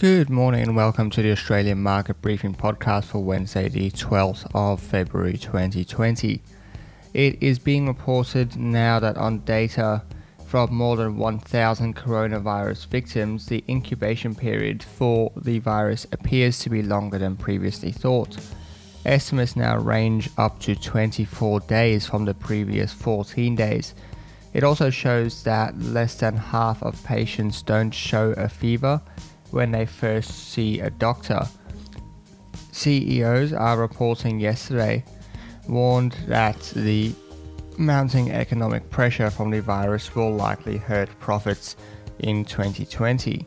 Good morning and welcome to the Australian Market Briefing podcast for Wednesday, the 12th of February 2020. It is being reported now that on data from more than 1,000 coronavirus victims, the incubation period for the virus appears to be longer than previously thought. Estimates now range up to 24 days from the previous 14 days. It also shows that less than half of patients don't show a fever when they first see a doctor. CEOs are reporting yesterday warned that the mounting economic pressure from the virus will likely hurt profits in 2020.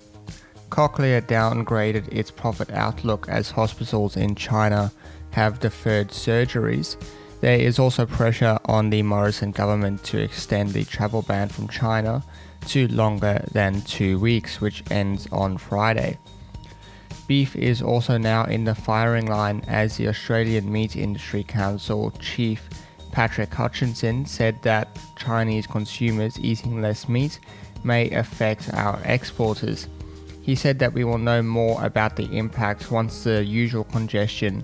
Cochlear downgraded its profit outlook as hospitals in China have deferred surgeries. There is also pressure on the Morrison government to extend the travel ban from China to longer than two weeks, which ends on Friday. Beef is also now in the firing line as the Australian Meat Industry Council chief Patrick Hutchinson said that Chinese consumers eating less meat may affect our exporters. He said that we will know more about the impact once the usual congestion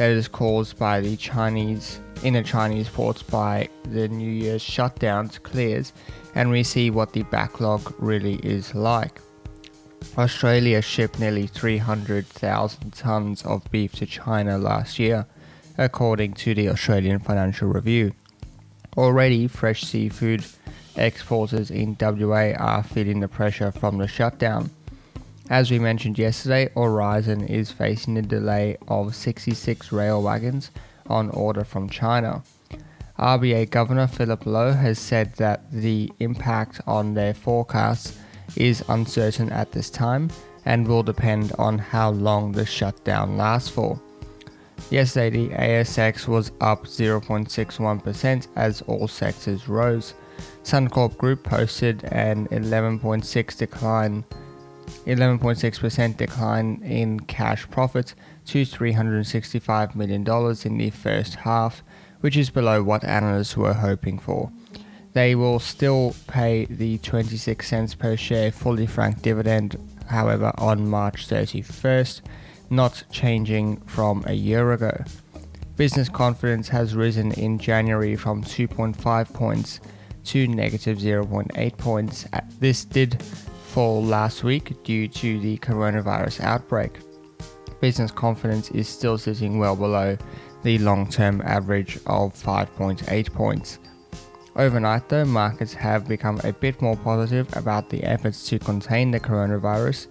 that is caused by the Chinese in the Chinese ports by the New Year's shutdowns clears and we see what the backlog really is like. Australia shipped nearly 300,000 tonnes of beef to China last year, according to the Australian Financial Review. Already, fresh seafood exporters in WA are feeling the pressure from the shutdown. As we mentioned yesterday, Aurizon is facing a delay of 66 rail wagons on order from China. RBA Governor Philip Lowe has said that the impact on their forecasts is uncertain at this time and will depend on how long the shutdown lasts for. Yesterday, the ASX was up 0.61% as all sectors rose. Suncorp Group posted an 11.6 decline 11.6% decline in cash profits to $365 million in the first half, which is below what analysts were hoping for. They will still pay the 26 cents per share fully franked dividend, however, on March 31st, not changing from a year ago. Business confidence has risen in January from 2.5 points to negative 0.8 points. This did fall last week due to the coronavirus outbreak. Business confidence is still sitting well below the long term average of 5.8 points. Overnight, though, markets have become a bit more positive about the efforts to contain the coronavirus.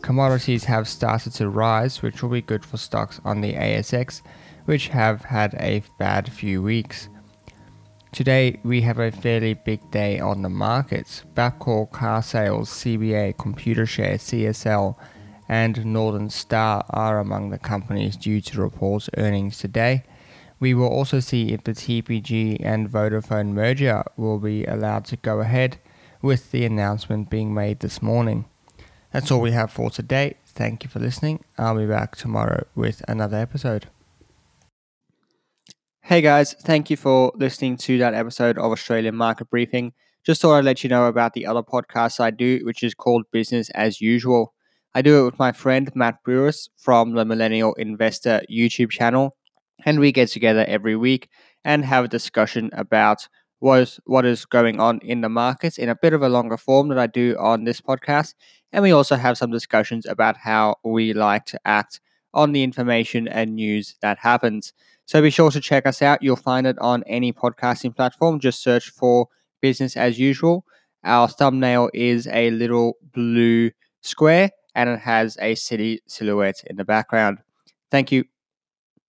Commodities have started to rise, which will be good for stocks on the ASX, which have had a bad few weeks. Today, we have a fairly big day on the markets. Bapcor car sales, CBA, Computershare, CSL, and Northern Star are among the companies due to report earnings today. We will also see if the TPG and Vodafone merger will be allowed to go ahead, with the announcement being made this morning. That's all we have for today. Thank you for listening. I'll be back tomorrow with another episode. Hey guys, thank you for listening to that episode of Australian Market Briefing. Just thought I'd let you know about the other podcast I do, which is called Business as Usual. I do it with my friend Matt Brewis from the Millennial Investor YouTube channel, and we get together every week and have a discussion about what is, what is going on in the markets in a bit of a longer form that I do on this podcast. And we also have some discussions about how we like to act on the information and news that happens. So be sure to check us out. You'll find it on any podcasting platform. Just search for business as usual. Our thumbnail is a little blue square and it has a city silhouette in the background. Thank you.